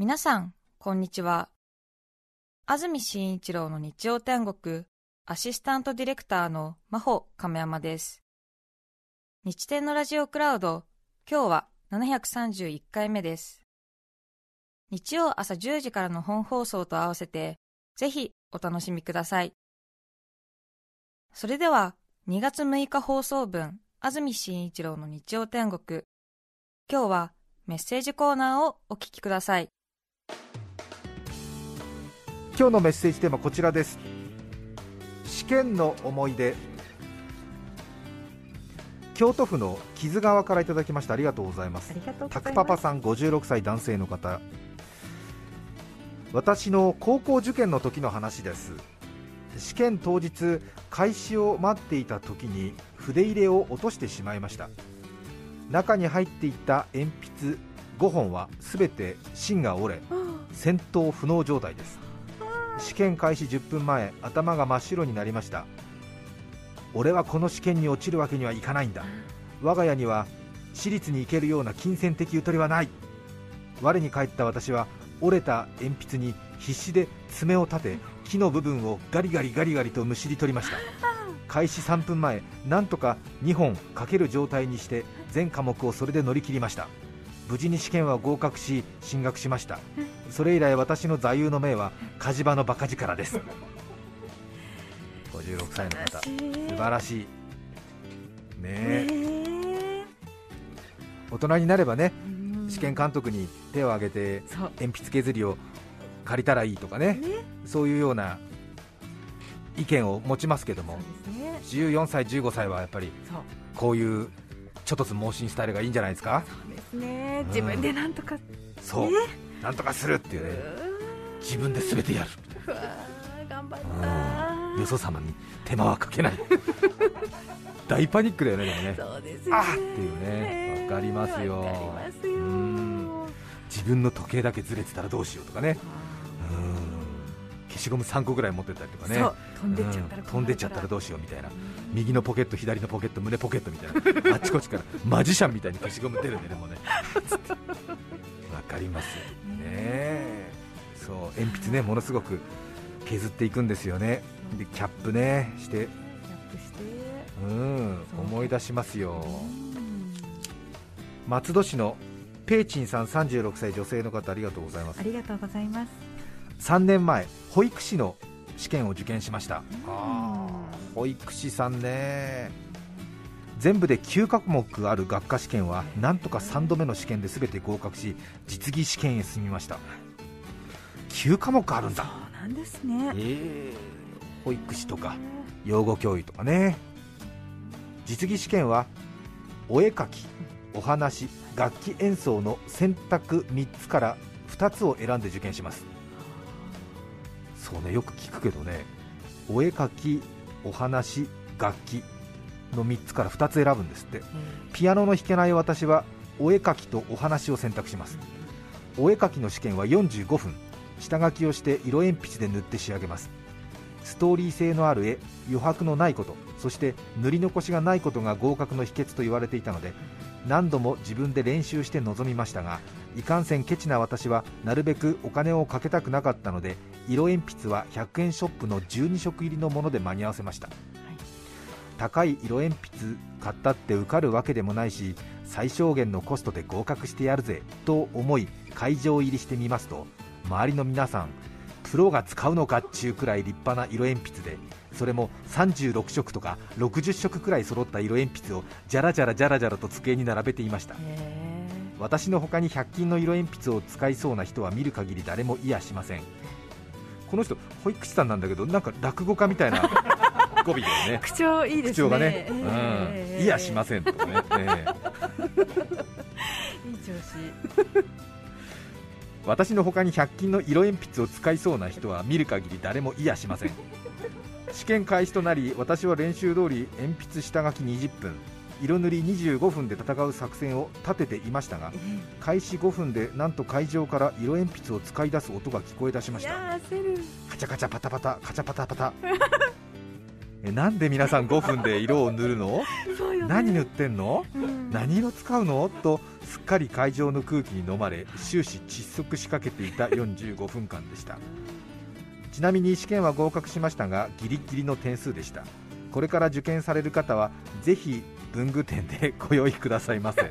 皆さん、こんにちは。安住紳一郎の日曜天国、アシスタントディレクターの真帆亀山です。日天のラジオクラウド、今日は731回目です。日曜朝10時からの本放送と合わせて、ぜひお楽しみください。それでは、2月6日放送分、安住紳一郎の日曜天国。今日はメッセージコーナーをお聞きください。今日のメッセージテーマこちらです。試験の思い出。京都府の木津川からいただきました。ありがとうございます。タクパパさん56歳男性の方。私の高校受験の時の話です。試験当日開始を待っていた時に筆入れを落としてしまいました。中に入っていた鉛筆5本は全て芯が折れ戦闘不能状態です。試験開始10分前頭が真っ白になりました。俺はこの試験に落ちるわけにはいかないんだ。我が家には私立に行けるような金銭的ゆとりはない。我に返った私は折れた鉛筆に必死で爪を立て木の部分をガリガリガリガリとむしり取りました。開始3分前なんとか2本かける状態にして全科目をそれで乗り切りました無事に試験は合格し進学しました。それ以来私の座右の銘は火事場のバカ力です。56歳の方。素晴らしい。ねえ。大人になればね試験監督に手を挙げて鉛筆削りを借りたらいいとかね。そういうような意見を持ちますけども、ね、14歳、15歳はやっぱりこういうちょっとずつ盲信スタイルがいいんじゃないですか？そうですね、自分でなんとか、ね、そう、なんとかするっていうね。自分で全てやる。頑張ったよそ様に手間はかけない。大パニックだよねでもね。そうですね。あっていうね。わかりますよ。自分の時計だけずれてたらどうしようとかね消しゴム3個ぐらい持ってたりとかね。飛んでっちゃったら、飛んでっちゃったらどうしようみたいな。右のポケット左のポケット胸ポケットみたいな。あっちこっちからマジシャンみたいに消しゴム出るんででもね。わかりますねそう鉛筆ねものすごく削っていくんですよね。でキャップねして。うん思い出しますよ。松戸市のペイチンさん36歳女性の方ありがとうございます。ありがとうございます3年前保育士の試験を受験しました。保育士さんね。全部で9科目ある学科試験はなんとか3度目の試験で全て合格し実技試験へ進みました。9科目あるんだ。そうなんですね、えー、保育士とか養護教諭とかね。実技試験はお絵描きお話楽器演奏の選択3つから2つを選んで受験しますそうねよく聞くけどねお絵描きお話楽器の3つから2つ選ぶんですって、うん、ピアノの弾けない私はお絵描きとお話を選択します。お絵描きの試験は45分。下書きをして色鉛筆で塗って仕上げます。ストーリー性のある絵余白のないこと。そして塗り残しがないことが合格の秘訣と言われていたので何度も自分で練習して臨みましたがいかんせんケチな私はなるべくお金をかけたくなかったので色鉛筆は100円ショップの12色入りのもので間に合わせました、はい、高い色鉛筆買ったって受かるわけでもないし最小限のコストで合格してやるぜと思い会場入りしてみますと周りの皆さんプロが使うのかっちゅうくらい立派な色鉛筆でそれも36色とか60色くらい揃った色鉛筆をじゃらじゃらじゃらじゃらと机に並べていました。私の他に100均の色鉛筆を使いそうな人は見る限り誰もいやしませんこの人保育士さんなんだけどなんか落語家みたいな 語尾だよね。口調いいですね。口調がね、えー、うん、いやしませんとかね、えー、いい調子。私の他に100均の色鉛筆を使いそうな人は見る限り誰もいやしません。試験開始となり私は練習通り鉛筆下書き20分色塗り25分で戦う作戦を立てていましたが、開始5分でなんと会場から色鉛筆を使い出す音が聞こえ出しました。カチャカチャパタパタカチャパタパタ。えなんで皆さん5分で色を塗るの？ね。何塗ってんの？うん。何色使うの？とすっかり会場の空気に飲まれ終始窒息しかけていた45分間でした。ちなみに試験は合格しましたがギリギリの点数でした。これから受験される方はぜひ文具店でご用意くださいませ。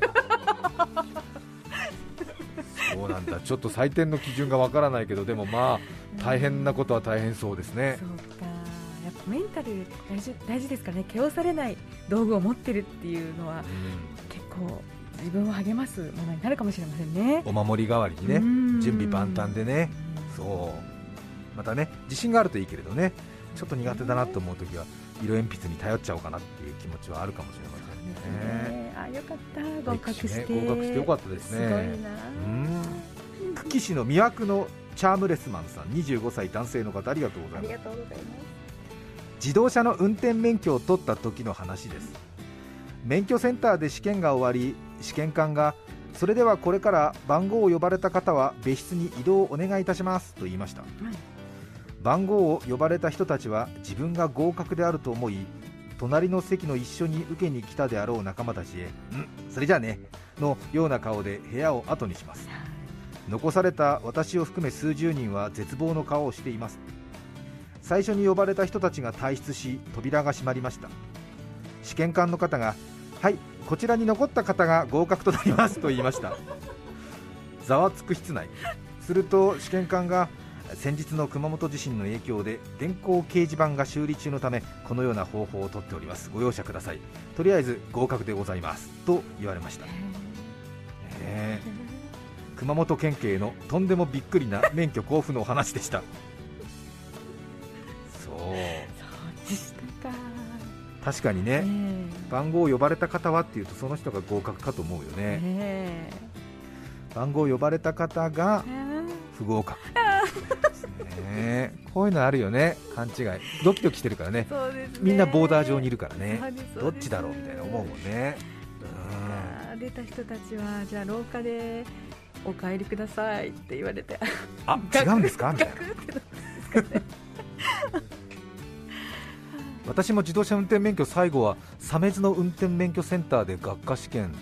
そうなんだ。ちょっと採点の基準がわからないけどでもまあ大変なことは大変そうですね。そうか。やっぱメンタル大事大事ですからね。気をされない道具を持ってるっていうのは結構自分を励ますものになるかもしれませんね。お守り代わりにねうん。準備万端でね。そう。またね自信があるといいけれどねちょっと苦手だなと思うときは色鉛筆に頼っちゃおうかなっていう気持ちはあるかもしれませんねね。あよかった。合格して、ね合格してよかったですね。すごいな。うん。久喜市の魅惑のチャームレスマンさん25歳男性の方ありがとうござありいます。がとうございます。自動車の運転免許を取った時の話です。免許センターで試験が終わり試験官がそれではこれから番号を呼ばれた方は別室に移動をお願いいたしますと言いました。番号を呼ばれた人たちは自分が合格であると思い隣の席の一緒に受けに来たであろう仲間たちへ「んそれじゃあね」のような顔で部屋を後にします。残された私を含め数十人は絶望の顔をしています。最初に呼ばれた人たちが退出し扉が閉まりました。試験官の方が「はいこちらに残った方が合格となります」と言いました。ざわつく室内。すると試験官が先日の熊本地震の影響で電光掲示板が修理中のためこのような方法をとっております。ご容赦ください。とりあえず合格でございますと言われました、ねえ熊本県警のとんでもびっくりな免許交付のお話でした。そう。でしたか。確かにね。ね番号を呼ばれた方はっていうとその人が合格かと思うよえねね番号を呼ばれた方がえ不合格。ねこういうのあるよね。勘違い。ドキドキしてるからね。ね。みんなボーダー上にいるからね。どっちだろうみたいな思うもんね。あー出た人たちはじゃあ廊下でお帰りくださいって言われて。あ違うんですか？みたいな。私も自動車運転免許最後は鮫洲の運転免許センターで学科試験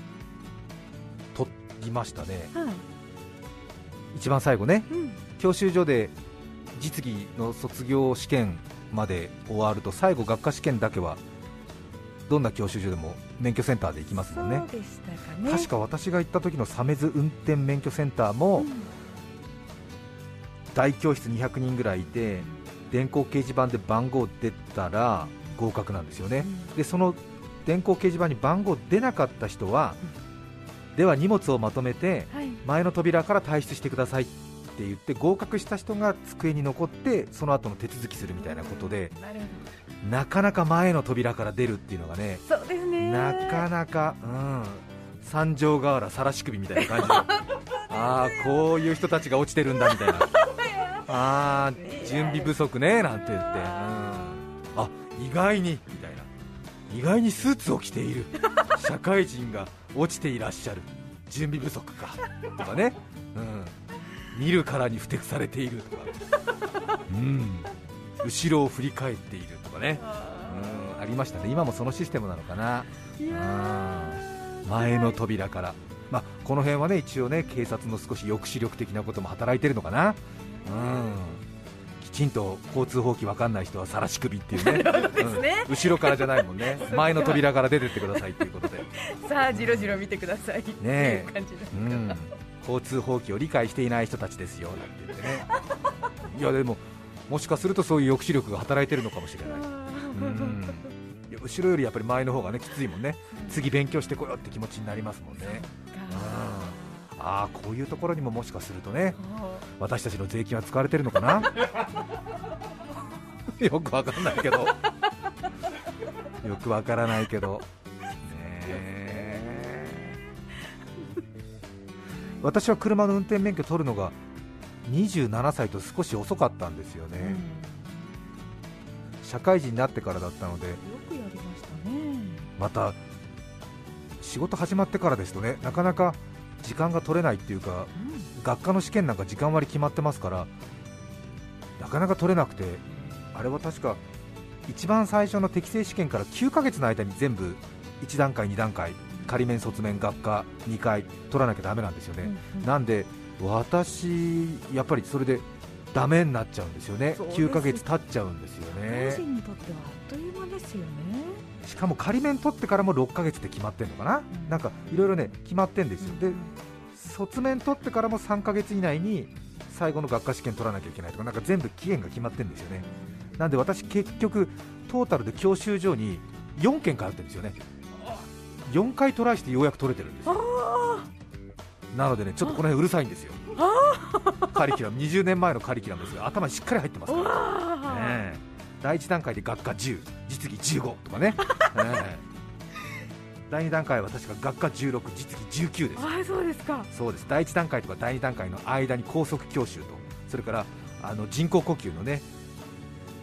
取りましたね。はい一番最後ねうん。教習所で実技の卒業試験まで終わると最後学科試験だけはどんな教習所でも免許センターで行きますもんね。ね。確か私が行った時の鮫洲運転免許センターもうん。大教室200人ぐらいいて電光掲示板で番号出たら合格なんですよね。でその電光掲示板に番号出なかった人はでは荷物をまとめてはい。前の扉から退出してくださいって言って合格した人が机に残ってその後の手続きするみたいなことでなかなか前の扉から出るっていうのがねどそうですね。なかなか、うん、三条河原晒し首みたいな感じで。ああこういう人たちが落ちてるんだみたいな。ああ準備不足ねなんて言って、うん、あ意外にみたいな。意外にスーツを着ている社会人が落ちていらっしゃる。準備不足か。とかね、うん、見るからにふてくされているとか、うん、後ろを振り返っているとかね、うん、ありましたね。今もそのシステムなのかな。いやー。前の扉から、まあ、この辺はね一応ね警察の少し抑止力的なことも働いてるのかな、うん、きちんと交通法規わかんない人は晒し首っていうね。ね。うん。後ろからじゃないもんね。前の扉から出てってくださいっていうことで、さあじろじろ見てください。ってえいう感じですか。うん、交通法規を理解していない人たちですよなんて言ってね。いやでももしかするとそういう抑止力が働いてるのかもしれない。うん。いや後ろよりやっぱり前の方がねきついもんね。次勉強してこようって気持ちになりますもんね。うん。ああこういうところにももしかするとね私たちの税金は使われてるのかな？よくわかんないけど。よくわからないけど私は車の運転免許取るのが27歳と少し遅かったんですよね、うん。社会人になってからだったのでよくやりましたね。また仕事始まってからですとねなかなか時間が取れないっていうか学科の試験なんか時間割決まってますからなかなか取れなくてあれは確か一番最初の適正試験から9ヶ月の間に全部1段階、2段階、仮面、卒面、学科2回取らなきゃだめなんですよね、うんうん。なんで私、やっぱりそれでダメになっちゃうんですよね、そうです。9ヶ月経っちゃうんですよ個ね、人にとってはあっという間ですよね。しかも仮面取ってからも6ヶ月って決まってるのかな、うん。なんかいろいろね決まってるんですよ、で卒面取ってからも3ヶ月以内に最後の学科試験取らなきゃいけないとか、なんか全部期限が決まってるんですよね。なんで私、結局、トータルで教習所に4件通ってるんですよね、4回トライしてようやく取れてるんですよ、なのでねちょっとこの辺うるさいんですよ、カリキュラム、20年前のカリキュラムですが、頭にしっかり入ってますから、わねえ第1段階で学科10、実技15とかね、ええ。第2段階は確か学科16、実技19です。あそうですか。そうです。第1段階とか第2段階の間に高速教習と。それからあの人工呼吸のね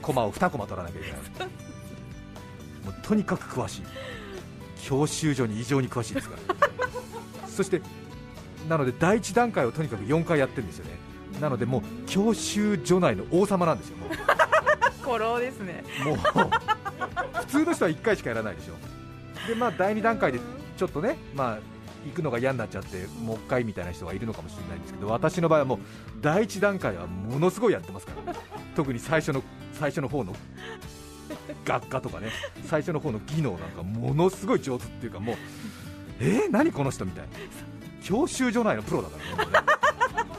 コマを2コマ取らなきゃいけない。もうとにかく詳しい教習所に異常に詳しいですから。そしてなので第1段階をとにかく4回やってるんですよね。なのでもう教習所内の王様なんですよも古老 ですね。うもう普通の人は1回しかやらないでしょ。でまあ第2段階でちょっとね、まあ、行くのが嫌になっちゃって、もう一回みたいな人がいるのかもしれないんですけど、私の場合はもう第一段階はものすごいやってますから、特に最初の最初の方の学科とかね、最初の方の技能なんか、ものすごい上手っていうか、もう、えー、何この人みたいな、教習所内のプロだからね、も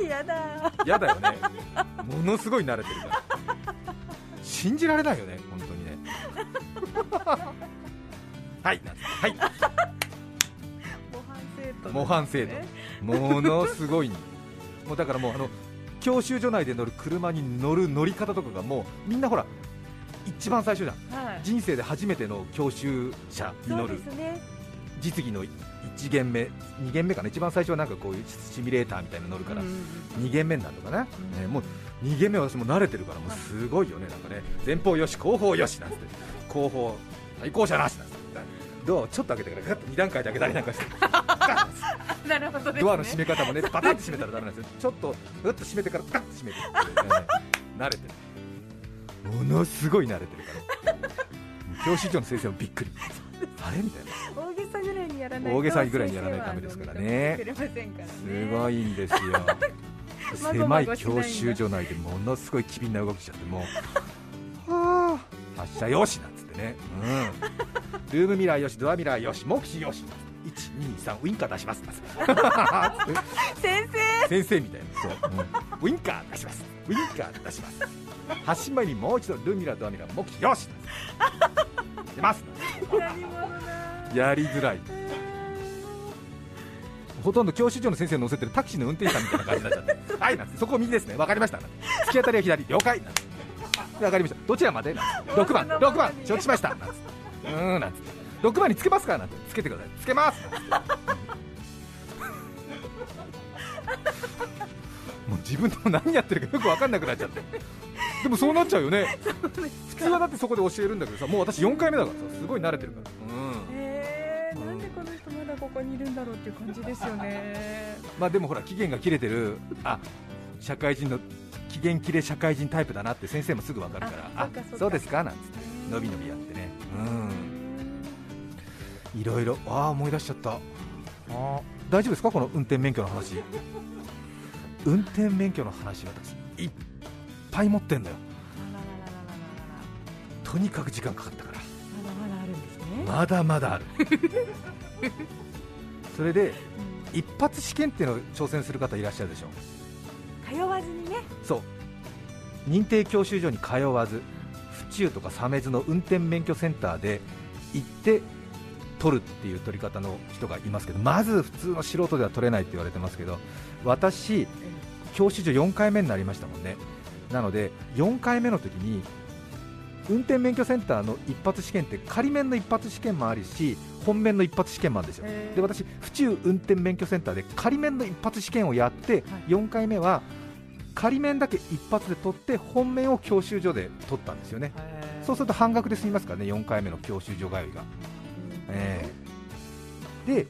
うねやだ。嫌だよね、ものすごい慣れてるから、信じられないよね、本当にね。はい、はい。模範生徒。ものすごいんもうだからもうあの教習所内で乗る車に乗る乗り方とかがもうみんなほら一番最初じゃん。はい。人生で初めての教習車に乗る。ね。実技の1限目2限目かな。一番最初はなんかこういうシミュレーターみたいなの乗るから。うんうん2限目になるのかな、うん。ねもう2限目は私も慣れてるからもうすごいよね。なんかね前方よし後方よしなんつって。後方対向車なしなんつって。ドアをちょっと開けてからガッと2段階で開けたりなんかして。なるほどね。ドアの閉め方もね、バタッと閉めたらダメなんですよ、ちょっとぐっと閉めてからガッと閉めて、ね、慣れてる、ものすごい慣れてるから、教師長の先生もびっくり、あれ？みたいな、大げさぐらいにやらないと大げさぐらいにやらないとダメですからね。すごいんですよ、狭い教習所内でものすごい機敏な動きしちゃって、もう、はあ、発射よしなんつってね、うん、ルームミラーよし、ドアミラーよし、目視よし。1、2、3、ウインカー出します。先生。先生みたいな。そう、うん。ウインカー出します。ウインカー出します発信前にもう一度ルミラドアミラ目標よし出ます。やりづらい。ほとんど教習所の先生乗せてるタクシーの運転手さんみたいな感じになっちゃって。はいなんて。そこ右ですね。わかりました。突き当たりは左。了解なんてわかりました。どちらまで？なんて。6番。6番。承知しました。なんつうーんなんつって。6番につけますかなんて。つけてください。つけます。なんもう自分でも何やってるかよく分かんなくなっちゃって。でもそうなっちゃうよね。普通はだってそこで教えるんだけどさもう私4回目だからさすごい慣れてるから。うん。えー、なんでこの人まだここにいるんだろうっていう感じですよね。まあでもほら期限が切れてるあ社会人の期限切れ社会人タイプだなって先生もすぐ分かるからあそうですかなんつって伸び伸びやってね。うん。いろいろああ思い出しちゃった。あー大丈夫ですか？この運転免許の話運転免許の話私いっぱい持ってんのよ。とにかく時間かかったから。まだまだあるんですね、まだまだある。それでうん一発試験っていうのを挑戦する方いらっしゃるでしょ。通わずにね。そう。認定教習所に通わず府中とか鮫洲の運転免許センターで行って取るっていう取り方の人がいますけどまず普通の素人では取れないって言われてますけど私教習所4回目になりましたもんね。なので4回目の時に運転免許センターの一発試験って仮免の一発試験もあるし本免の一発試験もあるんですよ。え。ーで私、府中運転免許センターで仮免の一発試験をやって、はい。4回目は仮免だけ一発で取って本免を教習所で取ったんですよね、そうすると半額で済みますからね、4回目の教習所通いが。うんええ。で、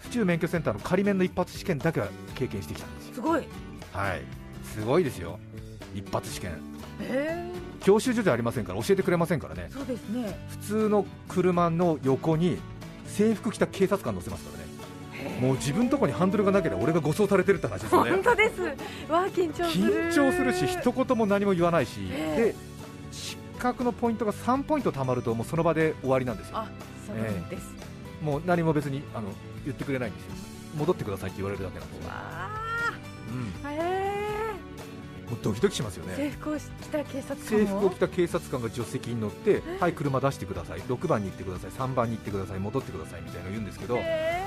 府中免許センターの仮免の一発試験だけは経験してきたんですよ、すごい。はい、すごいですよ、一発試験、へ教習所じゃありませんから教えてくれませんからね。ーそうですね。普通の車の横に制服着た警察官乗せますからね。もう自分のとこにハンドルがなければ俺が護送されてるって話ですよね。本当です。わあ緊張する。緊張するし一言も何も言わないし、え。で失格のポイントが3ポイント貯まるともうその場で終わりなんですよ。あそうなんです、もう何も別にあの言ってくれないんですよ。戻ってくださいって言われるだけなんですよ、わうん、あへもうドキドキしますよえね。制服を着た警察官制服をも着た警察官が助手席に乗って、はい、車出してください、6番に行ってください、3番に行ってください、戻ってくださいみたいなのを言うんですけど、へ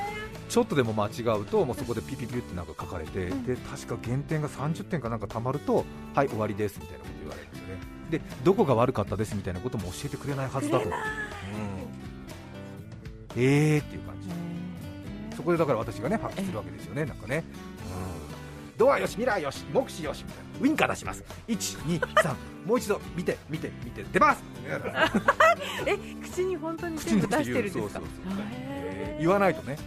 ちょっとでも間違うと、もうそこでピピピってなんか書かれて、うん。で確か減点が30点かなんかたまると、はい、終わりですみたいなこと言われるんですよね、でどこが悪かったですみたいなことも教えてくれないはずだと、うん、えーっていう感じ、えそこでだから私がね発揮するわけですよね、なんかね、うん、ドアよし、ミラーよし、目視よしみたいな、ウインカー出します、1、2、3、もう一度見て、見て、見て、出ます。え口に本当に口全部出に出ししててるんですか？言わないとね、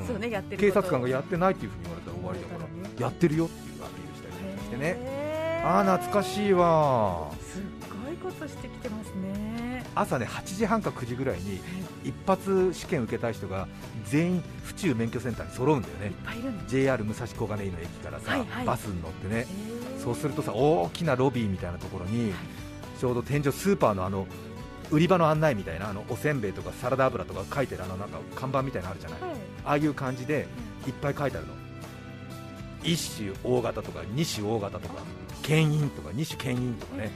うん。そうねやってる警察官がやってないっていうふうに言われたら終わりだから、ね。やってるよっていうアピールしたりしてね、へー。ああ、懐かしいわ、すっごいことしてきてますね。朝ね8時半か9時ぐらいに一発試験受けたい人が全員府中免許センターに揃うんだよね。JR 武蔵小金井の駅からさ、はいはい。バスに乗ってね、そうするとさ大きなロビーみたいなところに、ちょうど天井スーパーのあの売り場の案内みたいなあのおせんべいとかサラダ油とか書いてるあのなんか看板みたいなのあるじゃない、はい。ああいう感じでいっぱい書いてあるの。一種大型とか二種大型とか牽引とか二種牽引とかね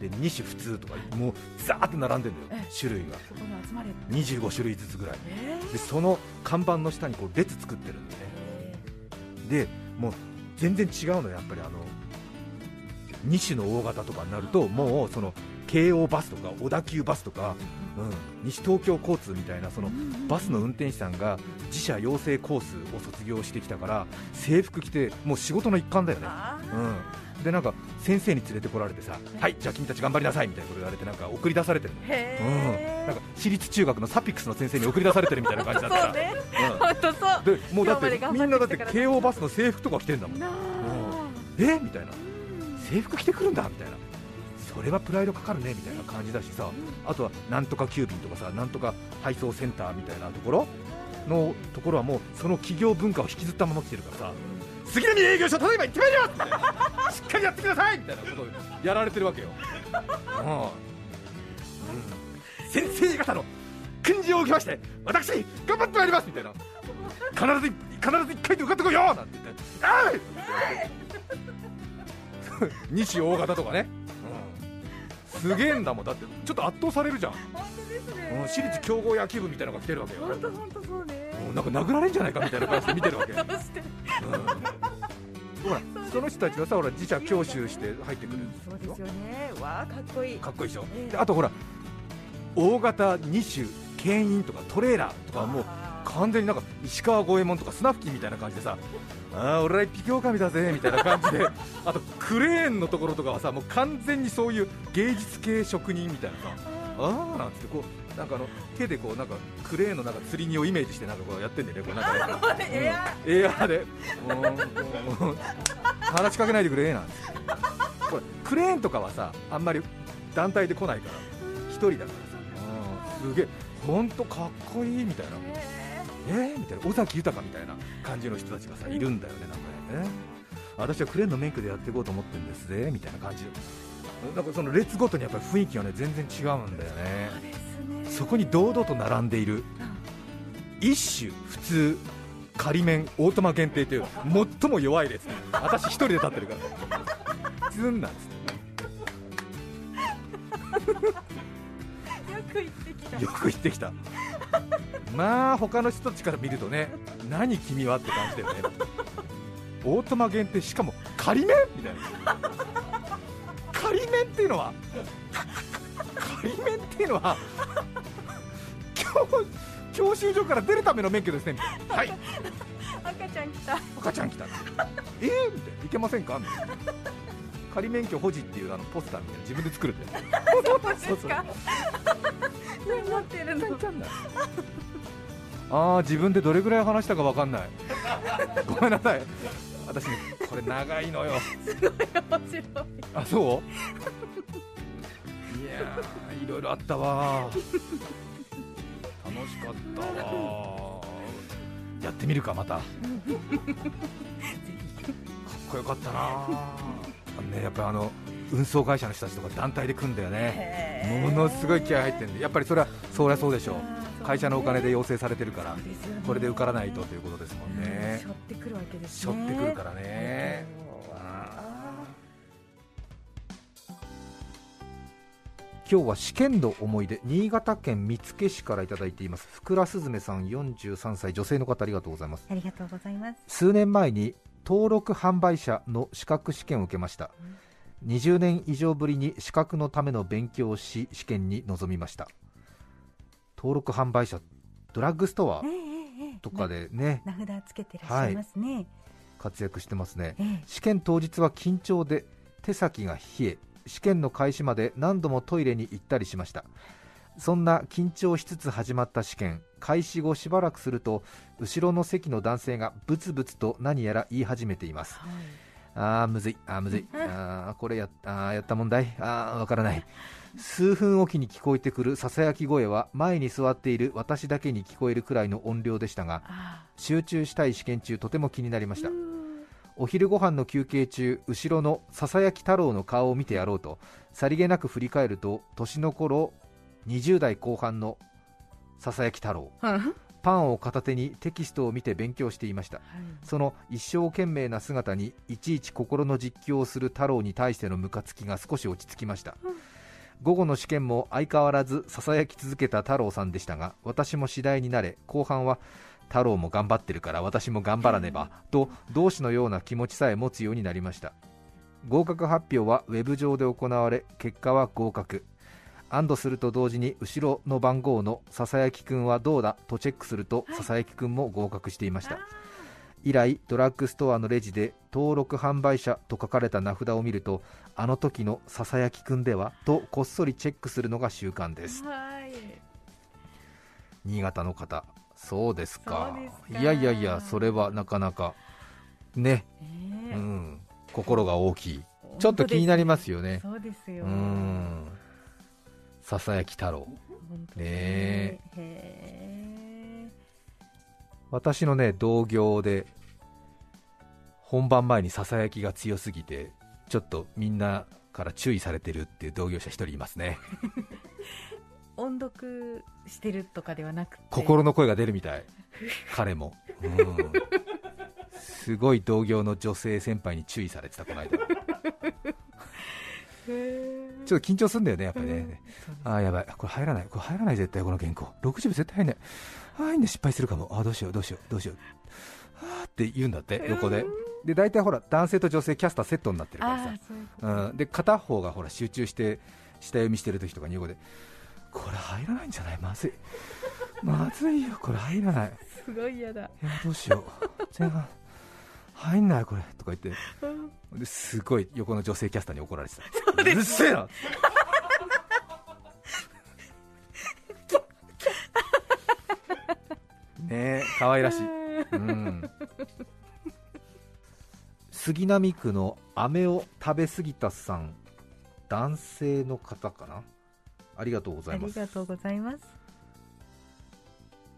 で二種普通とかもうザーって並んでるんだよえ種類が。そこに集まれる25種類ずつぐらい。えーでその看板の下にこう列作ってるんだよね。えでもう全然違うのよやっぱりあの2種の大型とかになるともうその京王バスとか小田急バスとか、うん、西東京交通みたいなそのバスの運転手さんが自社養成コースを卒業してきたから制服着てもう仕事の一環だよね。あうん、でなんか先生に連れてこられてさ、はい、じゃあ君たち頑張りなさいみたいなこと言われてなんか送り出されてるうん、なんか私立中学のサピックスの先生に送り出されてるみたいな感じだったそうね。うん。本当そう。でもうだってみんなだって京王バスの制服とか着てんだもん。なあ。え？みたいな。制服着てくるんだみたいなそれはプライドかかるねみたいな感じだしさあとはなんとか急便とかさなんとか配送センターみたいなところのところはもうその企業文化を引きずったまま来てるからさ杉並営業所例えば行ってまいりますみたいな。しっかりやってくださいみたいなことをやられてるわけよ、うん。うん、先生方の訓示を受けまして私頑張ってまいりますみたいな。必ず必ず一回で受かってこいよなんて言って。あい西大 型とかね、うん、すげえんだもん。だってちょっと圧倒されるじゃん、本当ですうん、ね私立強豪野球部みたいなのが来てるわけよ、本当本当そうね。うんなんか殴られんじゃないかみたいな感じで見てるわけ、うんどうしてほらその人たちはさほら自社教習して入ってくるそうですよね。わあかっこいい。かっこいいでしょ、ええ。であとほら大型2種牽引とかトレーラーとかはもうあ。完全になんか石川五右衛門とかスナフキンみたいな感じでさあー俺ら一匹狼だぜみたいな感じで。あとクレーンのところとかはさもう完全にそういう芸術系職人みたいなさあー。なんつってこうなんかあの手でこうなんかクレーンのなんか釣り荷をイメージしてなんかこうやってんだよねこうなんか。ねーエアエアーで。うーん。こう話しかけないでくれなんつって。これクレーンとかはさあんまり団体で来ないから一人だからさ。うん。すげえ。本当かっこいいみたいなえー、みたいな。尾崎豊みたいな感じの人たちがさいるんだよねなん。かね。私はクレーンの免許でやっていこうと思ってるんですぜみたいな感じなんかその列ごとにやっぱり雰囲気がね全然違うんだよね。そこに堂々と並んでいる。一種普通仮面オートマ限定という最も弱い列。私一人で立ってるから。ズンなんつ よく言ってきた。よく言ってきたまあ他の人たちから見るとね 何君はって感じだよね。オートマ限定しかも仮面みたいな。仮面っていうのは仮面っていうのは教教習所から出るための免許ですね。はい。赤ちゃん来た。赤ちゃん来た。えー、みたいな。いけませんか？みたいな。仮免許保持っていうあのポスターみたいな。自分で作るんだよ。そうですか。何持ってるの？ああ自分でどれぐらい話したかわかんない。ごめんなさい。私ねこれ長いのよ。すごい面白い。あそう？いやーいろいろあったわ。楽しかったわ。やってみるかまた。かっこよかったな。ねやっぱりあの運送会社の人たちとか団体で組んだよね。ものすごい気合入ってるんで。やっぱりそれはそりゃそうでしょう会社のお金で要請されてるからこれで受からないとということですもんね。しょってくるわけですしょねってくるからね。今日は試験の思い出新潟県見附市からいただいています。福良すずめさん43歳女性の方ありがとうございます。ありがとうございます。数年前に登録販売者の資格試験を受けました。20年以上ぶりに資格のための勉強をし試験に臨みました登録販売者ドラッグストアええええとかでね名札つけてらっしゃいますね、活躍してますね。ええ。試験当日は緊張で手先が冷え試験の開始まで何度もトイレに行ったりしました。そんな緊張しつつ始まった試験開始後しばらくすると後ろの席の男性がブツブツと何やら言い始めています。はい。あーむずいあーむずい。あー これやあーやった問題あーわからない数分おきに聞こえてくるささやき声は前に座っている私だけに聞こえるくらいの音量でしたがあ集中したい試験中とても気になりました。お昼ご飯の休憩中後ろのささやき太郎の顔を見てやろうとさりげなく振り返ると年の頃20代後半のささやき太郎。うん。パンを片手にテキストを見て勉強していました。はい。その一生懸命な姿にいちいち心の実況をする太郎に対してのムカつきが少し落ち着きました。うん午後の試験も相変わらずささやき続けた太郎さんでしたが私も次第になれ後半は太郎も頑張ってるから私も頑張らねばと同志のような気持ちさえ持つようになりました。合格発表はウェブ上で行われ結果は合格。安堵すると同時に後ろの番号のささやきくんはどうだ？とチェックするとはい。ささやきくんも合格していました。あ以来ドラッグストアのレジで登録販売者と書かれた名札を見るとあの時のささやきくんでは？とこっそりチェックするのが習慣です。はい。新潟の方そうですか。いやいやいやそれはなかなかね、ねえ。うん、心が大きい。ちょっと気になりますよね。そうですよ。うん。ささやき太郎。ねへえ私のね同業で本番前にささやきが強すぎてちょっとみんなから注意されてるっていう同業者一人いますね。音読してるとかではなくて。心の声が出るみたい。彼も、うん、すごい同業の女性先輩に注意されてたこの間。ちょっへと緊張するんだよねやっぱりね、うんあーやばい。これ入らない。これ入らない絶対この原稿。60秒絶対入んないあーいいんだ失敗するかも。あーどうしようどうしようどうしよう。あーって言うんだって横で。で大体ほら男性と女性キャスターセットになってるからさ。ううん、で片方がほら集中して下読みしてる時とかに横でこれ入らないんじゃない？まずい。まずいよこれ入らない。すごい嫌だ。いやどうしよう。前半入んないこれ。とか言って。ですごい横の女性キャスターに怒られてた。うるせえなねえ可愛らしい。うん。杉並区の飴を食べ過ぎたさん男性の方かな？ありがとうござあいます。りがとうございます。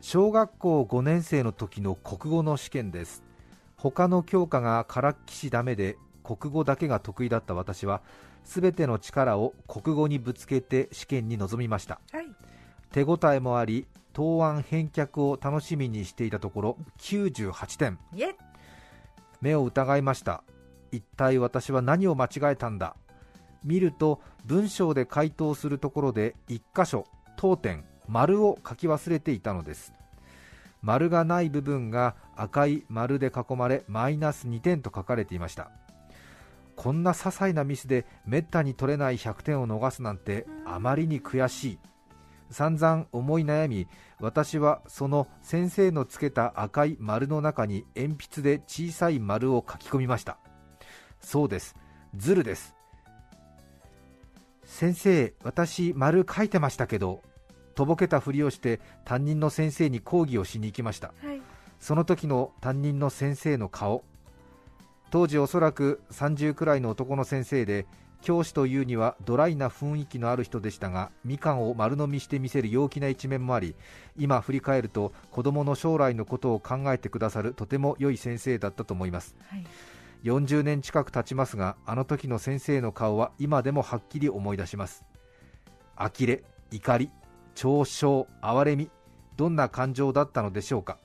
小学校5年生の時の国語の試験です。他の教科がからっきしダメで国語だけが得意だった私は全ての力を国語にぶつけて試験に臨みました。はい手応えもあり答案返却を楽しみにしていたところ98点。目を疑いました。一体私は何を間違えたんだ？見ると文章で回答するところで1箇所当点丸を書き忘れていたのです。丸がない部分が赤い丸で囲まれマイナス2点と書かれていました。こんな些細なミスでめったに取れない100点を逃すなんてあまりに悔しい散々思い悩み私はその先生のつけた赤い丸の中に鉛筆で小さい丸を書き込みました。そうです。ズルです。先生私丸書いてましたけどとぼけたふりをして担任の先生に講義をしに行きました。はい。その時の担任の先生の顔。当時おそらく30くらいの男の先生で教師というにはドライな雰囲気のある人でしたがみかんを丸飲みしてみせる陽気な一面もあり今振り返ると子供の将来のことを考えてくださるとても良い先生だったと思います。はい。40年近く経ちますがあの時の先生の顔は今でもはっきり思い出します。呆れ怒り嘲笑哀れみどんな感情だったのでしょうか。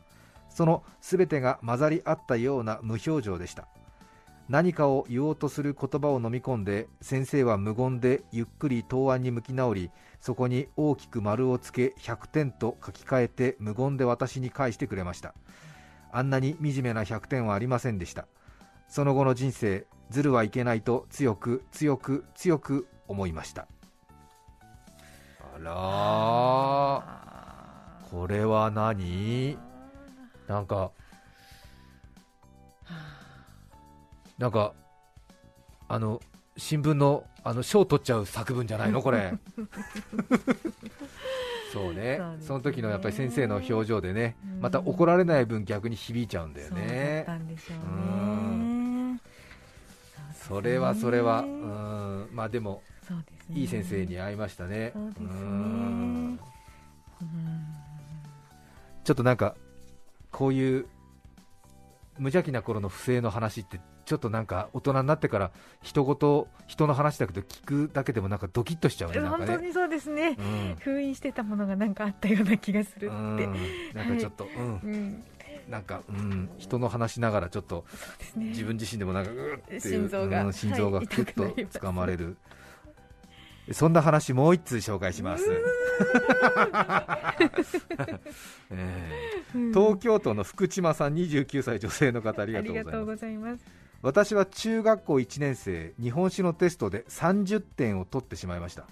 その全てが混ざり合ったような無表情でした何かを言おうとする言葉を飲み込んで先生は無言でゆっくり答案に向き直りそこに大きく丸をつけ100点と書き換えて無言で私に返してくれました。あんなに惨めな100点はありませんでした。その後の人生ずるはいけないと強く強く強く思いました。あらこれは何？なんかなんかあの新聞のあの賞取っちゃう作文じゃないの？これ。そうね。ね。その時のやっぱり先生の表情でねうん。また怒られない分逆に響いちゃうんだよね。それはそれは、うん、まあでも、ね。いい先生に会いましたね。ちょっとなんか、こういう無邪気な頃の不正の話って、ちょっとなんか大人になってから、人ごと、人の話だけど聞くだけでもなんかドキッとしちゃうね、ね。本当にそうですね。うん。封印してたものがなんかあったような気がするって。うん。なんかちょっと、うん、うん。なんか、うん、人の話しながらちょっとね。自分自身でもなんかうーっていう心臓がうん心臓がはいキュッと掴まれる、そんな話もう一通紹介します、東京都の福島さん29歳女性の方ありあがとうございます私は中学校1年生日本史のテストで30点を取ってしまいました。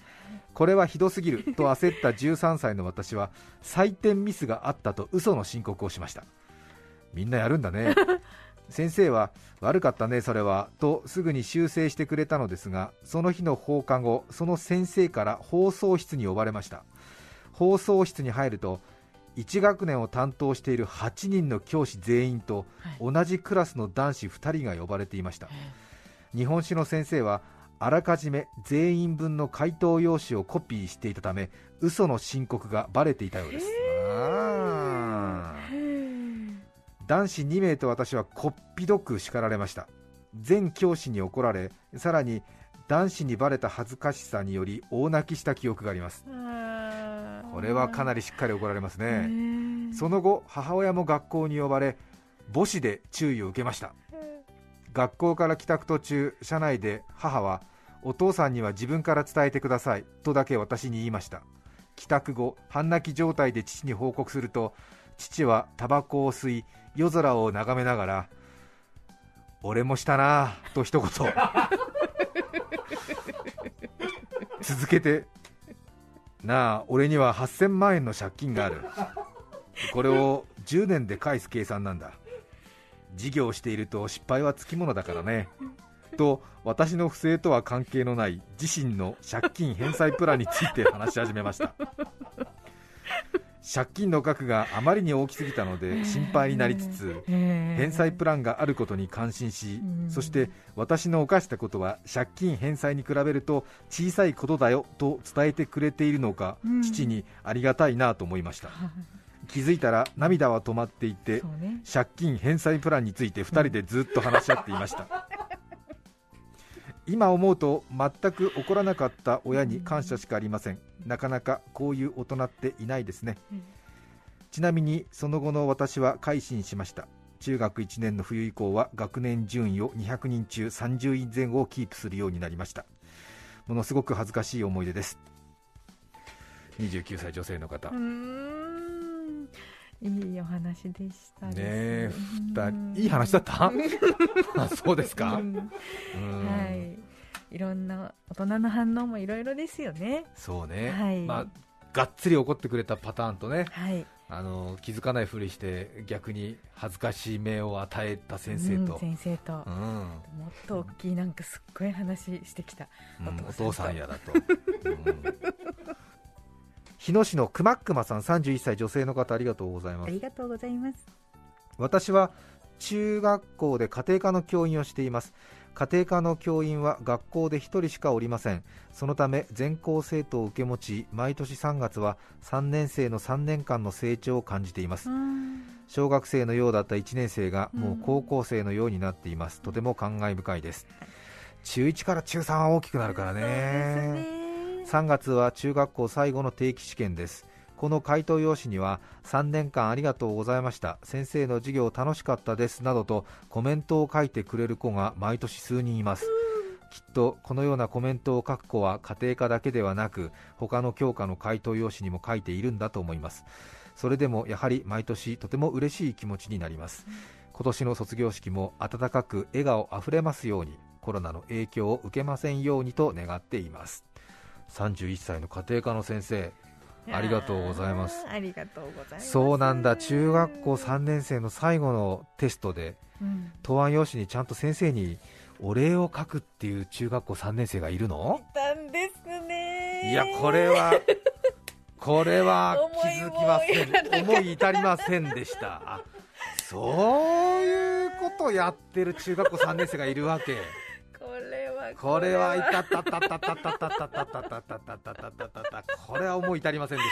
これはひどすぎる と焦った13歳の私は採点ミスがあったと嘘の申告をしました。みんなやるんだね。先生は悪かったねそれはとすぐに修正してくれたのですがその日の放課後その先生から放送室に呼ばれました。放送室に入ると1学年を担当している8人の教師全員とはい。同じクラスの男子2人が呼ばれていました。日本史の先生はあらかじめ全員分の回答用紙をコピーしていたため嘘の申告がバレていたようです。男子2名と私はこっぴどく叱られました。全教師に怒られさらに男子にバレた恥ずかしさにより大泣きした記憶があります。これはかなりしっかり怒られますね。ねその後母親も学校に呼ばれ母子で注意を受けました。学校から帰宅途中車内で母はお父さんには自分から伝えてくださいとだけ私に言いました。帰宅後半泣き状態で父に報告すると父はタバコを吸い夜空を眺めながら俺もしたなぁと一言続けて。なあ俺には8000万円の借金がある。これを10年で返す計算なんだ。事業をしていると失敗はつきものだからね。と私の不正とは関係のない自身の借金返済プランについて話し始めました。借金の額があまりに大きすぎたので心配になりつつ返済プランがあることに感心しうん。そして私の犯したことは借金返済に比べると小さいことだよと伝えてくれているのかうん。父にありがたいなと思いました。気づいたら涙は止まっていて借金返済プランについて2人でずっと話し合っていました今思うと全く怒らなかった親に感謝しかありません。なかなかこういう大人っていないですね。うん。ちなみにその後の私は改心しました。中学1年の冬以降は学年順位を200人中30位前後をキープするようになりました。ものすごく恥ずかしい思い出です。29歳女性の方。いいお話でしたねえだ二人。いい話だった？あそうですか？はいいろんな大人の反応もいろいろですよね。そうね、はい。まあ、がっつり怒ってくれたパターンとね。はい。あの気づかないふりして逆に恥ずかしい目を与えた先生と。うん、先生と、うん。もっと大きいなんかすっごい話してきた。うんおお父父さんやだと、うん。日野市のくまっくまさん31歳女性の方ありがとうございます。ありがとうございます。私は中学校で家庭科の教員をしています家庭科の教員は学校で1人しかおりません。そのため全校生徒を受け持ち毎年3月は3年生の3年間の成長を感じています。小学生のようだった1年生がもう高校生のようになっています。とても感慨深いです。中1から中3は大きくなるからね。3月は中学校最後の定期試験ですこの回答用紙には3年間ありがとうございました。先生の授業楽しかったです。などとコメントを書いてくれる子が毎年数人います。きっとこのようなコメントを書く子は家庭科だけではなく他の教科の回答用紙にも書いているんだと思います。それでもやはり毎年とても嬉しい気持ちになります。今年の卒業式も温かく笑顔あふれますようにコロナの影響を受けませんようにと願っています。31歳の家庭科の先生ありがとうございます。ありがとうございます。そうなんだ。中学校3年生の最後のテストで、うん、答案用紙にちゃんと先生にお礼を書くっていう中学校3年生がいるの？いたんですね。いやこれは これは気づきません。思い至りませんでした。そういうことやってる中学校3年生がいるわけこれは。いたったたたたたたたたたたたたたたたたこれは思い至りませんでし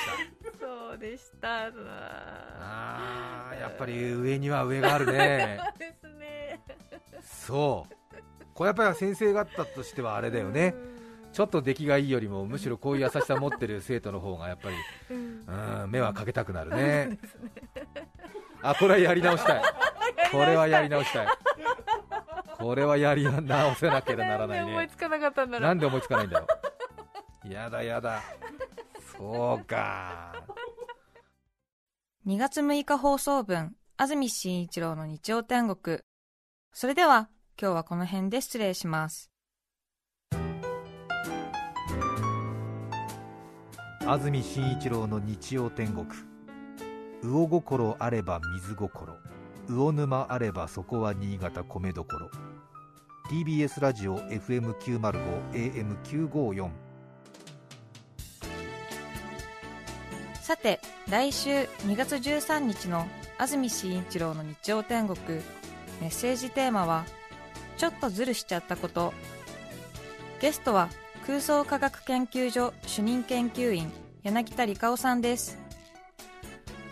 たそうでしたああやっぱり上には上があるねですねそうこれやっぱり先生方としてはあれだよねちょっと出来がいいよりもむしろこういう優しさを持ってる生徒の方がやっぱりうん目はかけたくなるねあこれはやり直したいこれはやり直したいこれはやり直せなければならないね。思いつかなかったんだなんで思いつかないんだよやだやだ。そうか。2月6日放送分安住紳一郎の日曜天国。それでは今日はこの辺で失礼します。安住紳一郎の日曜天国。魚心あれば水心。魚沼あればそこは新潟米どころ TBS ラジオ FM905 AM954 さて来週2月13日の安住紳一郎の日曜天国。メッセージテーマは「ちょっとズルしちゃったこと」ゲストは空想科学研究所主任研究員柳田理香さんです。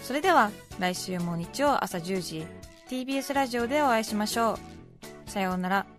それでは来週も日曜朝10時 TBS ラジオでお会いしましょう。さようなら。